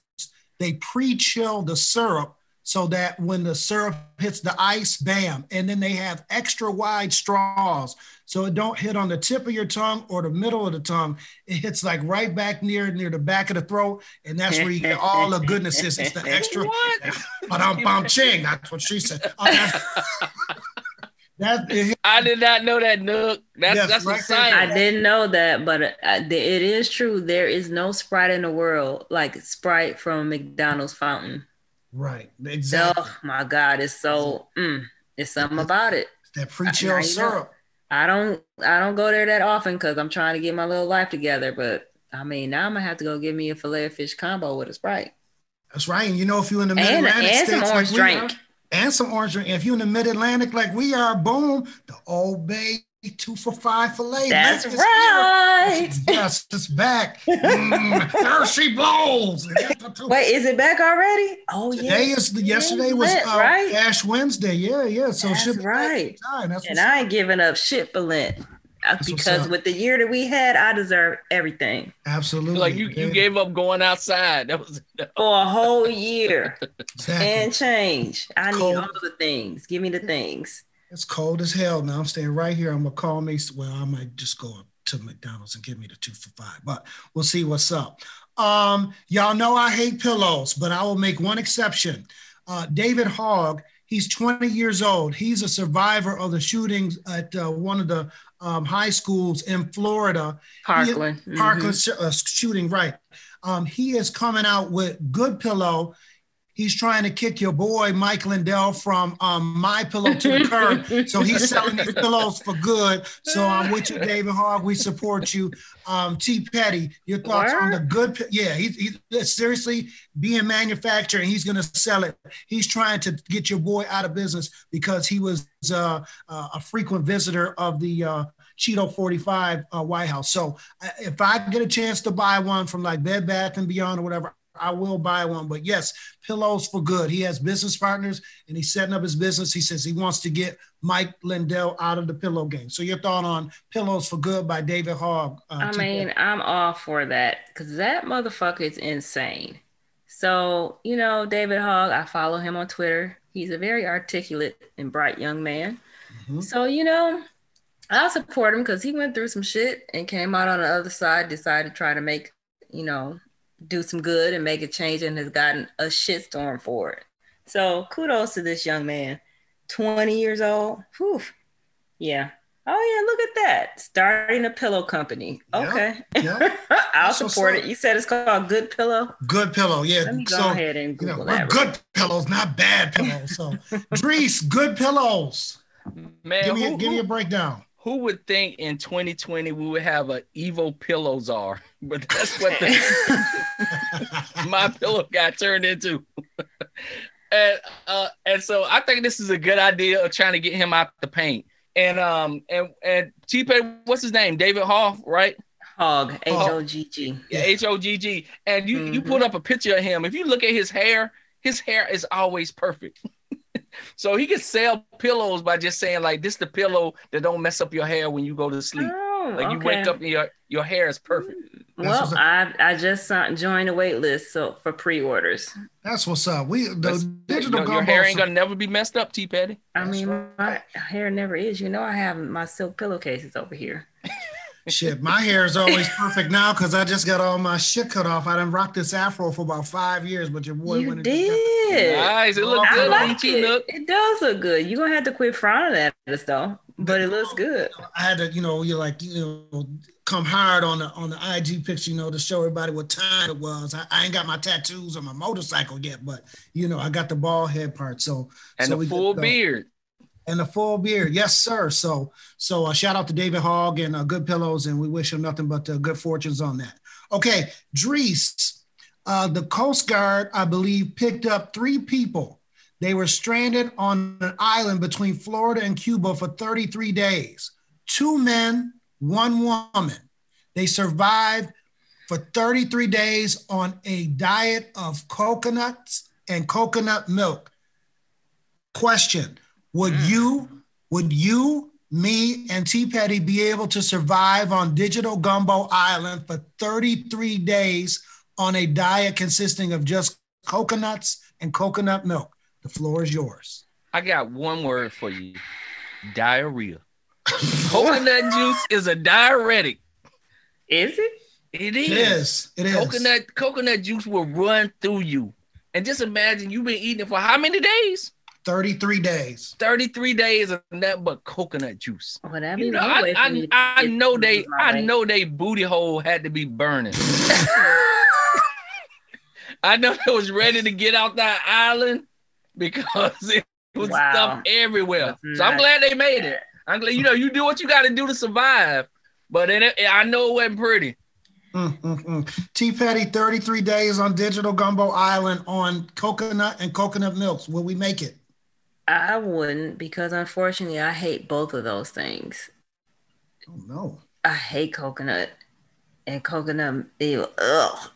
they pre-chill the syrup so that when the syrup hits the ice, bam, and then they have extra wide straws so it don't hit on the tip of your tongue or the middle of the tongue. It hits like right back near near the back of the throat, and that's where you get all the goodnesses. It's the extra. What? But I'm bum ching. That's what she said. Oh, that's, that I did not know that, Nook. That's Yes, that's right a there. I didn't know that, but uh, it is true. There is no Sprite in the world like Sprite from McDonald's fountain. Right, exactly. Oh my God, it's so mm, it's something about it. that pre-chill syrup. I don't I don't go there that often because I'm trying to get my little life together. But I mean, now I'm gonna have to go get me a fillet of fish combo with a Sprite That's right. And you know, if you're in the mid-Atlantic and some states orange like drink. are, and some orange drink. If you're in the mid-Atlantic like we are, boom, the Old Bay two for five fillet. That's Let's right. Yes, it's back. Mm, there she blows. Wait, is it back already? Oh yeah. Today is the yesterday was Lent, uh, right? Ash Wednesday. Yeah, yeah. So That's should be right. That's And I up. ain't giving up shit for Lent. Uh, what's Because with the year that we had, I deserve everything absolutely Like you, you Yeah, gave up going outside. That was for a whole year exactly. and change. I need all the things. Give me the things. It's cold as hell now. I'm staying right here. I'm gonna call me. Well, I might just go to McDonald's and give me the two for five, but we'll see what's up. Um, y'all know I hate pillows, but I will make one exception. Uh, David Hogg He's 20 years old. He's a survivor of the shootings at uh, one of the um, high schools in Florida. Parkland. He, Parkland mm-hmm. uh, shooting, right. Um, he is coming out with Good Pillow he's trying to kick your boy Mike Lindell from um, my pillow to the curb. so he's selling these pillows for good. So I'm with you, David Hogg. We support you. Um, T. Petty, your thoughts on the good? Yeah, he's he, seriously being manufactured and he's going to sell it. He's trying to get your boy out of business because he was uh, uh, a frequent visitor of the uh, Cheeto 45 uh, White House. So uh, if I get a chance to buy one from like Bed Bath and Beyond or whatever, I will buy one. But yes, pillows for good. He has business partners and he's setting up his business. He says he wants to get Mike Lindell out of the pillow game. So your thought on Pillows for Good by David Hogg? Uh, I mean, I'm all for that because that motherfucker is insane. So, you know, David Hogg, I follow him on Twitter. He's a very articulate and bright young man. Mm-hmm. So, you know, I'll support him because he went through some shit and came out on the other side, decided to try to make, you know, do some good and make a change and has gotten a shitstorm for it. So kudos to this young man. 20 years old. Whew. Yeah. Oh yeah, look at that. Starting a pillow company. Okay. Yeah. yeah. I'll That's support it. You said it's called Good Pillow? Good Pillow, yeah. Let me go so, ahead and Google you know, that. Good pillows, not bad pillows. So Dries, good pillows. Man, give me, who, a, give me a breakdown who would think in 2020 we would have an evil pillow czar? But that's what the, my pillow got turned into. and uh, and so I think this is a good idea of trying to get him out the paint. And um and and T what's his name? David Hall, right? Hogg, H O G G. Yeah, H O G G. And you mm-hmm. you put up a picture of him. If you look at his hair, his hair is always perfect. So he can sell pillows by just saying like this the pillow that don't mess up your hair when you go to sleep. Oh, like you wake up and your your hair is perfect. Well, I I just joined a wait list so for pre-orders. That's what's up. We the digital your, your hair ain't gonna never be messed up, T Petty. I mean, my hair never is. You know, I have my silk pillowcases over here. Shit, my hair is always perfect now because I just got all my shit cut off. I didn't rock this afro for about five years, but your boy you went did. Nice, it looks good. Like it. Look. it does look good. You're gonna have to quit frowning at us though, but it looks good. I had to, you know, you're like, you know, come hard on the on the IG picture, you know, to show everybody what time it was. I, I ain't got my tattoos on my motorcycle yet, but you know, I got the bald head part. So and so the full beard and a full beard. Yes, sir. So, so a shout out to David Hogg and uh, Good Pillows, and we wish him nothing but uh, good fortunes on that. Okay, Dries, uh, the Coast Guard, I believe, picked up three people. They were stranded on an island between Florida and Cuba for 33 days. Two men, one woman. They survived for 33 days on a diet of coconuts and coconut milk. Question would mm. you, would you, me, and T Petty be able to survive on Digital Gumbo Island for 33 days on a diet consisting of just coconuts and coconut milk? The floor is yours. I got one word for you diarrhea. coconut juice is a diuretic. Is it? It is. It is. It is. Coconut coconut juice will run through you. And just imagine you've been eating it for how many days? 33 days. 33 days of nothing but coconut juice. Whatever. You know, I, I, I know they I know they booty hole had to be burning. I know it was ready to get out that island because it was wow. stuff everywhere. That's so I'm glad they made it. I'm glad you know you do what you got to do to survive, but it, I know it wasn't pretty. Mm, T Petty, 33 days on Digital Gumbo Island on coconut and coconut milks. Will we make it? I wouldn't because unfortunately I hate both of those things. Oh no. I hate coconut and coconut ew, ugh.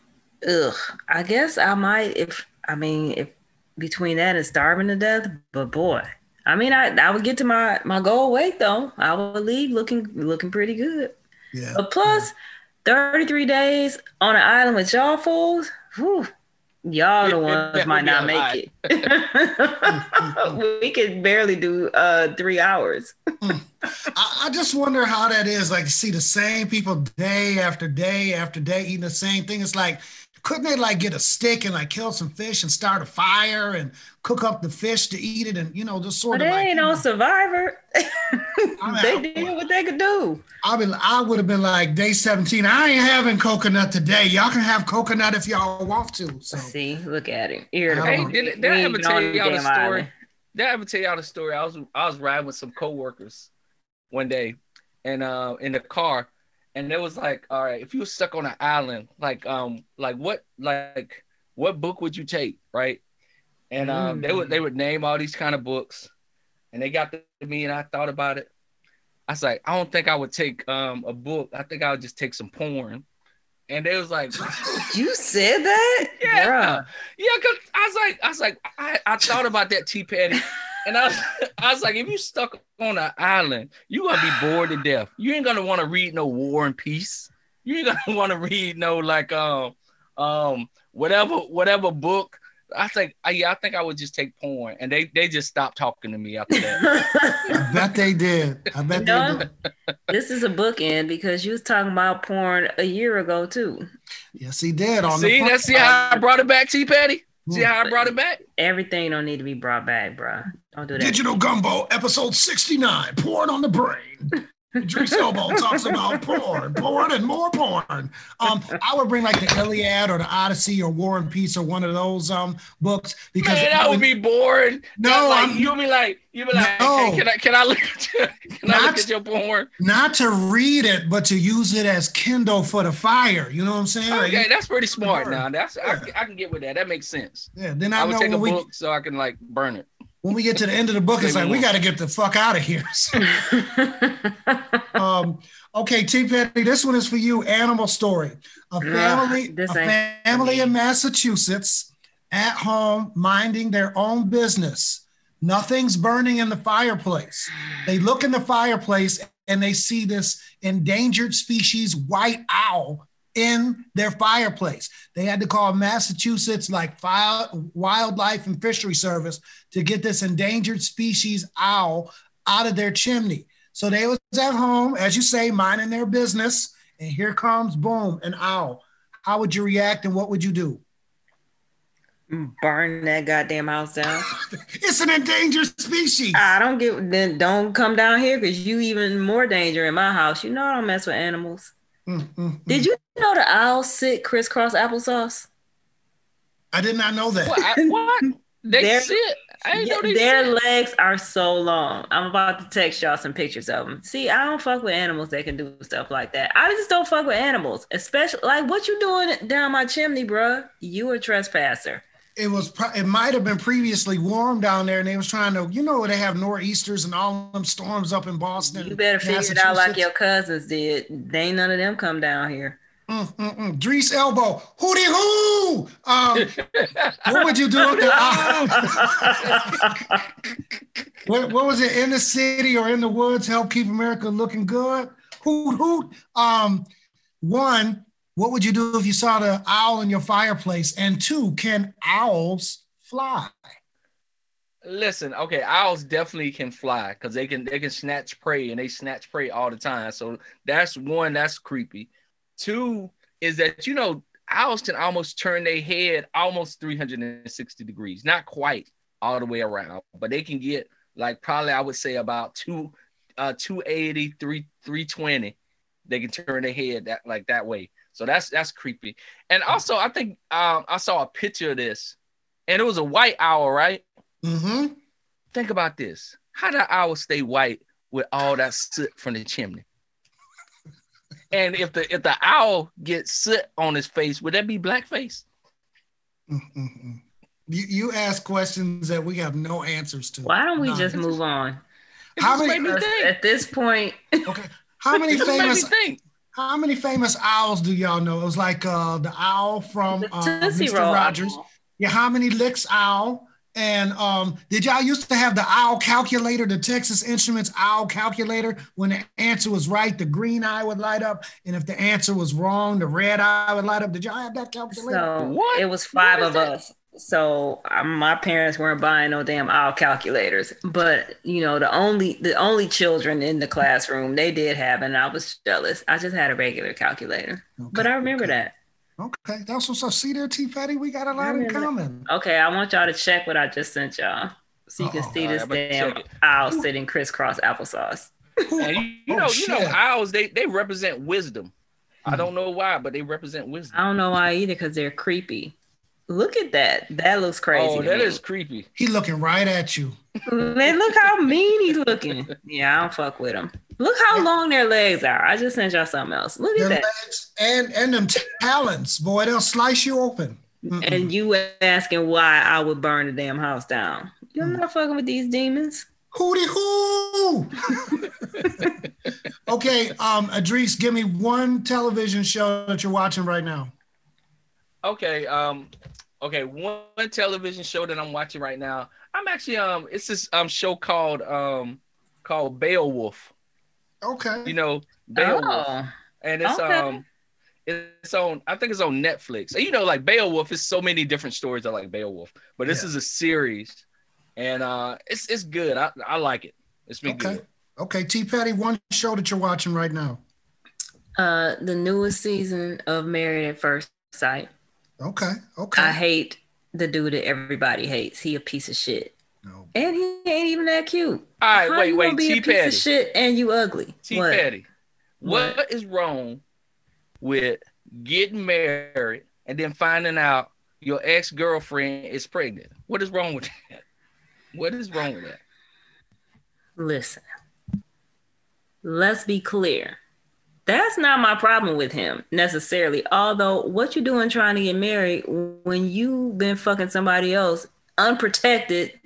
Ugh. I guess I might if I mean if between that and starving to death, but boy. I mean I, I would get to my my goal weight though. I would leave looking looking pretty good. Yeah. But plus yeah. 33 days on an island with y'all fools. Whew, Y'all the ones might not make it. we could barely do uh three hours. I, I, just wonder how that is. Like to see the same people day after day after day eating the same thing. It's like couldn't they like get a stick and like kill some fish and start a fire and cook up the fish to eat it and you know just sort But of they like ain't you no know, survivor. they mean, did what they could do. I been I would have been like day 17. I ain't having coconut today. Y'all can have coconut if y'all want to. So See, look at him. I Irritable. don't Hey, did, did I ever tell y'all the story? island. Did I ever tell y'all the story? I was I was riding with some coworkers one day, and uh, in the car, and it was like, all right, if you were stuck on an island, like um, like what like what book would you take, right? And um, they would they would name all these kind of books, and they got to me, and I thought about it. I was like, I don't think I would take um a book. I think I would just take some porn. And they was like, You said that? Yeah. Bruh. Yeah, cause I was like, I was like, I, I thought about that T Petty. And I was, I was like, if you stuck on an island, you gonna be bored to death. You ain't gonna want to read no War and Peace. You ain't gonna want to read no like um um whatever whatever book. I think I, yeah, I think I would just take porn, and they they just stopped talking to me after that. I bet they did. I bet they did. this is a bookend because you was talking about porn a year ago too. Yes, he did. On see, the that's see how I brought it back, T Petty. See how I brought it back. Everything don't need to be brought back, bruh. Don't do that. Digital Gumbo, episode 69, porn on the brain. Drees Elbow talks about porn, porn, and more porn. Um, I would bring like the Iliad or the Odyssey or War and Peace or one of those um books because Man, that would be boring. No, like, you'll be like, you'll be like, No. hey, can I can I look at your, can I look at your porn? not to read it, but to use it as Kindle for the fire. You know what I'm saying? Like, Okay, that's pretty smart. Now that's I, Yeah. can- I can get with that. That makes sense. yeah. Then I I, would know take a when we book so I can like burn it. When we get to the end of the book, it's like we got to get the fuck out of here. um, okay, T. Petty, this one is for you. Animal story. A family, this a family in Massachusetts at home minding their own business. Nothing's burning in the fireplace. They look in the fireplace and they see this endangered species white owl in their fireplace. They had to call Massachusetts like Fi- Wildlife and Fishery Service to get this endangered species owl out of their chimney. So they was at home, as you say, minding their business, and here comes boom, an owl. How would you react and what would you do? Mm, burn that goddamn house down. It's an endangered species. I don't get then don't come down here because you even more danger in my house. You know I don't mess with animals. Mm, mm, mm. Did you know the owls sit crisscross applesauce? I did not know that. What? I, what? They They're- sit. I didn't Yeah, know they their sit. legs are so long. I'm about to text y'all some pictures of them. See, I don't fuck with animals that can do stuff like that. I just don't fuck with animals, especially like what you doing down my chimney, bruh? You a trespasser. It was. pro- It might have been previously warm down there, and they was trying to. You know, they have nor'easters and all them storms up in Boston. You better figure it out like your cousins did. They ain't none of them come down here. Mm, mm, mm. Drees elbow, hootie hoo. Um, what would you do if the owl? what, what was it in the city or in the woods? Help keep America looking good. Hoot hoot. Um, one, what would you do if you saw the owl in your fireplace? And two, can owls fly? Listen, okay, owls definitely can fly because they can they can snatch prey and they snatch prey all the time. So that's one that's creepy. Two is that you know owls can almost turn their head almost 360 degrees, not quite all the way around, but they can get like probably I would say about two uh 280, 3 320. They can turn their head that like that way. So that's that's creepy. And also I think um I saw a picture of this and it was a white owl, right? Mm-hmm. Think about this. How the owl stay white with all that soot from the chimney? And if the if the owl gets soot on his face, would that be blackface? Mm-mm-mm. You, you ask questions that we have no answers to. Why don't we None. just move on? How many- made me think. At this point, Okay. How many It just made me famous think. How many famous owls do y'all know? It was like uh the owl from the uh, Mr. Roll. Rogers. Yeah, how many licks owl? And um, did y'all used to have the owl calculator, the Texas Instruments owl calculator? When the answer was right, the green eye would light up, and if the answer was wrong, the red eye would light up. Did y'all have that calculator? So What? it was five What is of that? us. So um, my parents weren't buying no damn owl calculators, but you know the only the only children in the classroom they did have, and I was jealous. I just had a regular calculator, but I remember that. Okay, that's what's up. See there, T Petty, we got a lot in common. Okay, I want y'all to check what I just sent y'all, so you can Uh-oh. see this right, damn check it. owl sitting crisscross applesauce. And you, you Oh, know, you know, shit. owls they they represent wisdom. I Mhm. don't know why, but they represent wisdom. I don't know why either, because they're creepy. Look at that. That looks crazy. oh, to that me. is creepy. He looking right at you. Man, look how mean he's looking. Yeah, I don't fuck with him. Look how long their legs are. I just sent y'all something else. Look Their at that. legs and and them talons, boy, they'll slice you open. Mm-mm. And you asking why I would burn the damn house down. You're not fucking with these demons. Hootie hoo! okay, um, Idris, give me one television show that you're watching right now. Okay, um, okay, one television show that I'm watching right now. I'm actually um, it's this um show called um called Beowulf. Okay. You know, Beowulf, Oh, and it's okay. um. It's on. I think it's on Netflix. And you know, like Beowulf, is so many different stories. I like Beowulf, but this Yeah. is a series, and uh, it's it's good. I, I like it. It's been Okay. good. Okay, T Petty, one show that you're watching right now. uh, the newest season of Married at First Sight. Okay. Okay. I hate the dude that everybody hates. He a piece of shit, no. and he ain't even that cute. All right, How wait, you wait, gonna be T a piece Petty. of shit and you ugly? T What? Petty, What? what is wrong with getting married and then finding out your ex girlfriend is pregnant? What is wrong with that? What is wrong with that? Listen, let's be clear. That's not my problem with him necessarily. Although, what you doing trying to get married when you've been fucking somebody else unprotected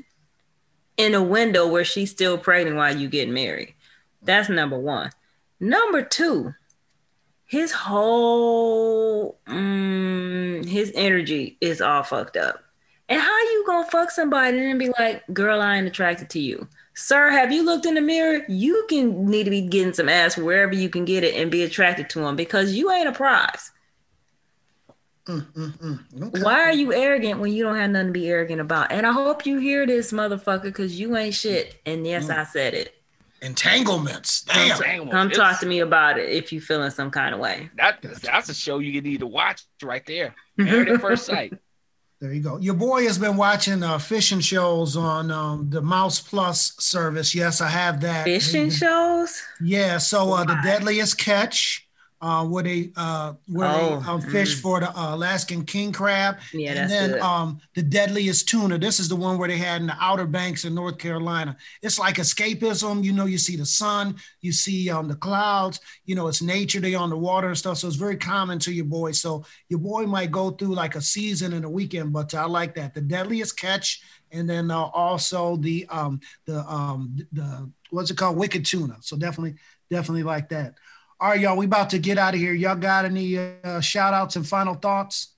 in a window where she's still pregnant while you get married? That's number one. Number two, his whole mm, his energy is all fucked up. And how you gonna fuck somebody and be like, girl, I ain't attracted to you? Sir, have you looked in the mirror? You can need to be getting some ass wherever you can get it and be attracted to him because you ain't a prize. Mm, mm, mm. Okay. Why are you arrogant when you don't have nothing to be arrogant about? And I hope you hear this, motherfucker, because you ain't shit. And yes, I said it. Entanglements. Damn. Dang, Come it's- talk to me about it if you feeling some kind of way. That, that's a show you need to watch right there. Married at First Sight. There you go. Your boy has been watching uh, fishing shows on um, the Mouse Plus service. Yes, I have that. Fishing shows? Yeah. So uh, the deadliest catch, uh, where they uh, where Oh, they um, fish mm. for the uh, Alaskan king crab, Yeah, and then um, the deadliest tuna. This is the one where they had in the Outer Banks in North Carolina. It's like escapism. You know, you see the sun, you see um, the clouds. You know, it's nature. They on the water and stuff. So it's very common to your boy. So your boy might go through like a season and a weekend, but I like that. The deadliest catch, and then uh, also the um, the um, the what's it called, wicked tuna. So definitely, definitely like that. All right, y'all, we about to get out of here. Y'all got any uh, shout outs and final thoughts?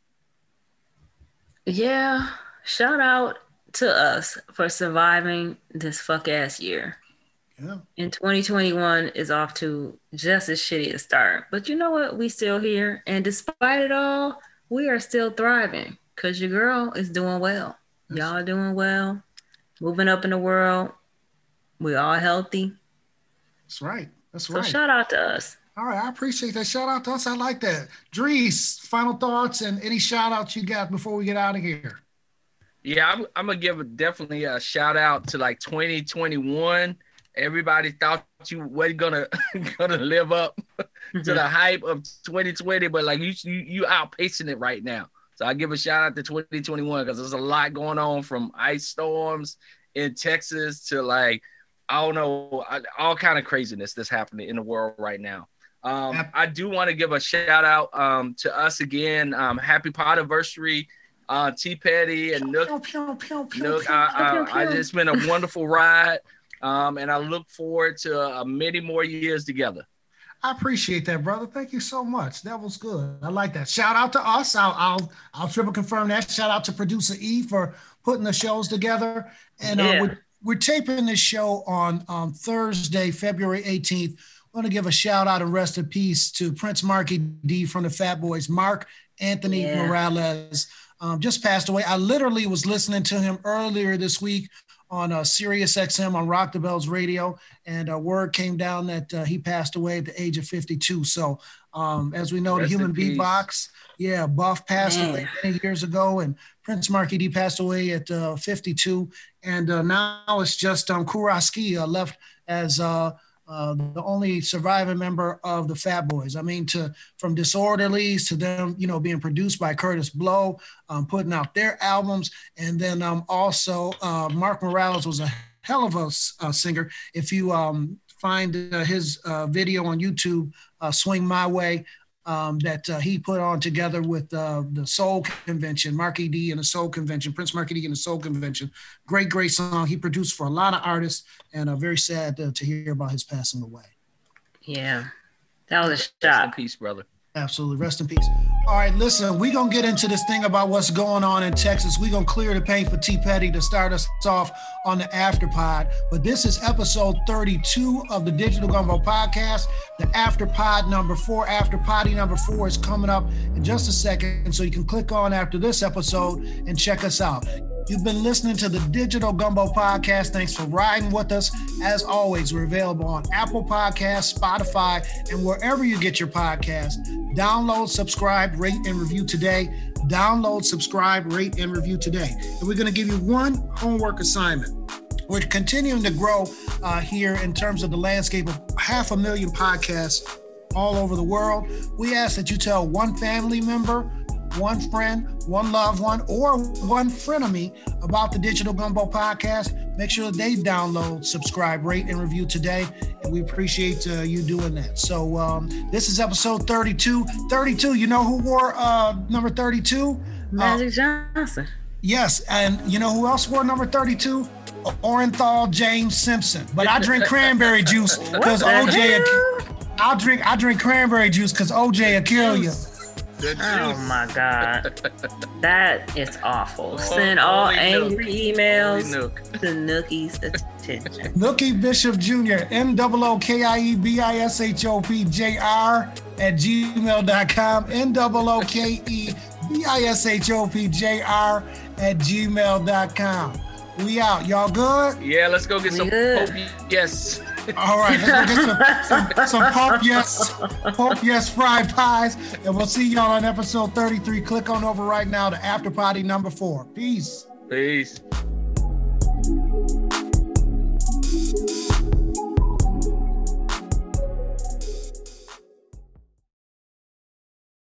Yeah. Shout out to us for surviving this fuck ass year. Yeah. And 2021 is off to just as shitty a start. But you know what? We still here. And despite it all, we are still thriving because your girl is doing well. Y'all doing well, moving up in the world. We all healthy. That's right. That's So right. shout out to us. All right, I appreciate that. Shout out to us. I like that. Dries, final thoughts and any shout outs you got before we get out of here. Yeah, I'm, I'm gonna give a, definitely a shout out to like 2021. Everybody thought you wasn't gonna gonna live up to the hype of 2020, but like you you you outpacing it right now. So I give a shout out to 2021 because there's a lot going on from ice storms in Texas to like I don't know all kind of craziness that's happening in the world right now. Um, I do want to give a shout out um, to us again. Um, happy Podiversary, uh, T Petty and Nook Pew, pew, pew, pew, Look, pew. I, pew, I, I pew. just been a wonderful ride, um, and I look forward to uh, many more years together. I appreciate that, brother. Thank you so much. That was good. I like that. Shout out to us. I'll I'll, I'll triple confirm that. Shout out to producer E for putting the shows together. And uh, we're, we're taping this show on um, Thursday, February 18th. I want to give a shout out and rest in peace to Prince Markie Dee from the Fat Boys. Mark Anthony Yeah. Morales um, just passed away. I literally was listening to him earlier this week on uh, Sirius XM on Rock the Bells Radio, and uh, word came down that uh, he passed away at the age of 52. So, um, as we know, Rest the human beatbox, yeah, Buff passed Man. away many years ago, and Prince Markie Dee passed away at uh, 52, and uh, now it's just um, Kool Rock-Ski uh, left as uh, the only surviving member of the Fat Boys. I mean, to from Disorderlies to them, you know, being produced by Kurtis Blow, um, putting out their albums, and then um, also uh, Mark Morales was a hell of a, singer. If you um, find uh, his uh, video on YouTube, uh, "Swing My Way." Um, that uh, he put on together with uh, the Soul Convention, Markie Dee and the Soul Convention, Prince Markie Dee and the Soul Convention. Great, great song. He produced for a lot of artists, and uh, very sad uh, to hear about his passing away. Yeah, that was a Rest in shock. peace, brother. Absolutely. Rest in peace. All right, listen, we're going to get into this thing about what's going on in Texas. We're going to clear the paint for T Petty to start us off on the Afterpod. But this is episode 32 of the Digital Gumbo Podcast. The Afterpod number four, After Potty number four is coming up in just a second. So you can click on after this episode and check us out. You've been listening to the Digital Gumbo Podcast. Thanks for riding with us. As always, we're available on Apple Podcasts, Spotify, and wherever you get your podcasts. Download, subscribe, rate, and review today. Download, subscribe, rate, and review today. And we're going to give you one homework assignment. We're continuing to grow uh, here in terms of the landscape of half a million podcasts all over the world. We ask that you tell one family member, one friend, one loved one, or one frenemy about the Digital Gumbo podcast. Make sure that they download, subscribe, rate, and review today. And we appreciate uh, you doing that. So um, this is episode 32. 32, you know who wore uh, number 32? Magic Johnson. Yes, and you know who else wore number 32? Orenthal James Simpson. But I drink cranberry juice because OJ. I'll drink I drink cranberry juice because OJ will kill you. The Oh my god, that is awful. Oh, Send all only angry Nook. emails Nook. to Nookie's attention. Nookie Bishop Jr. N O O K I E B I S H O P J R at gmail.com. N O O K E B I S H O P J R at gmail.com. We out. Y'all good? Yeah, let's go get We some good. Popeyes. All right, let's go get some, some, some pump yes, pump yes fried pies, and we'll see y'all on episode 33. Click on over right now to after party number four. Peace. Peace.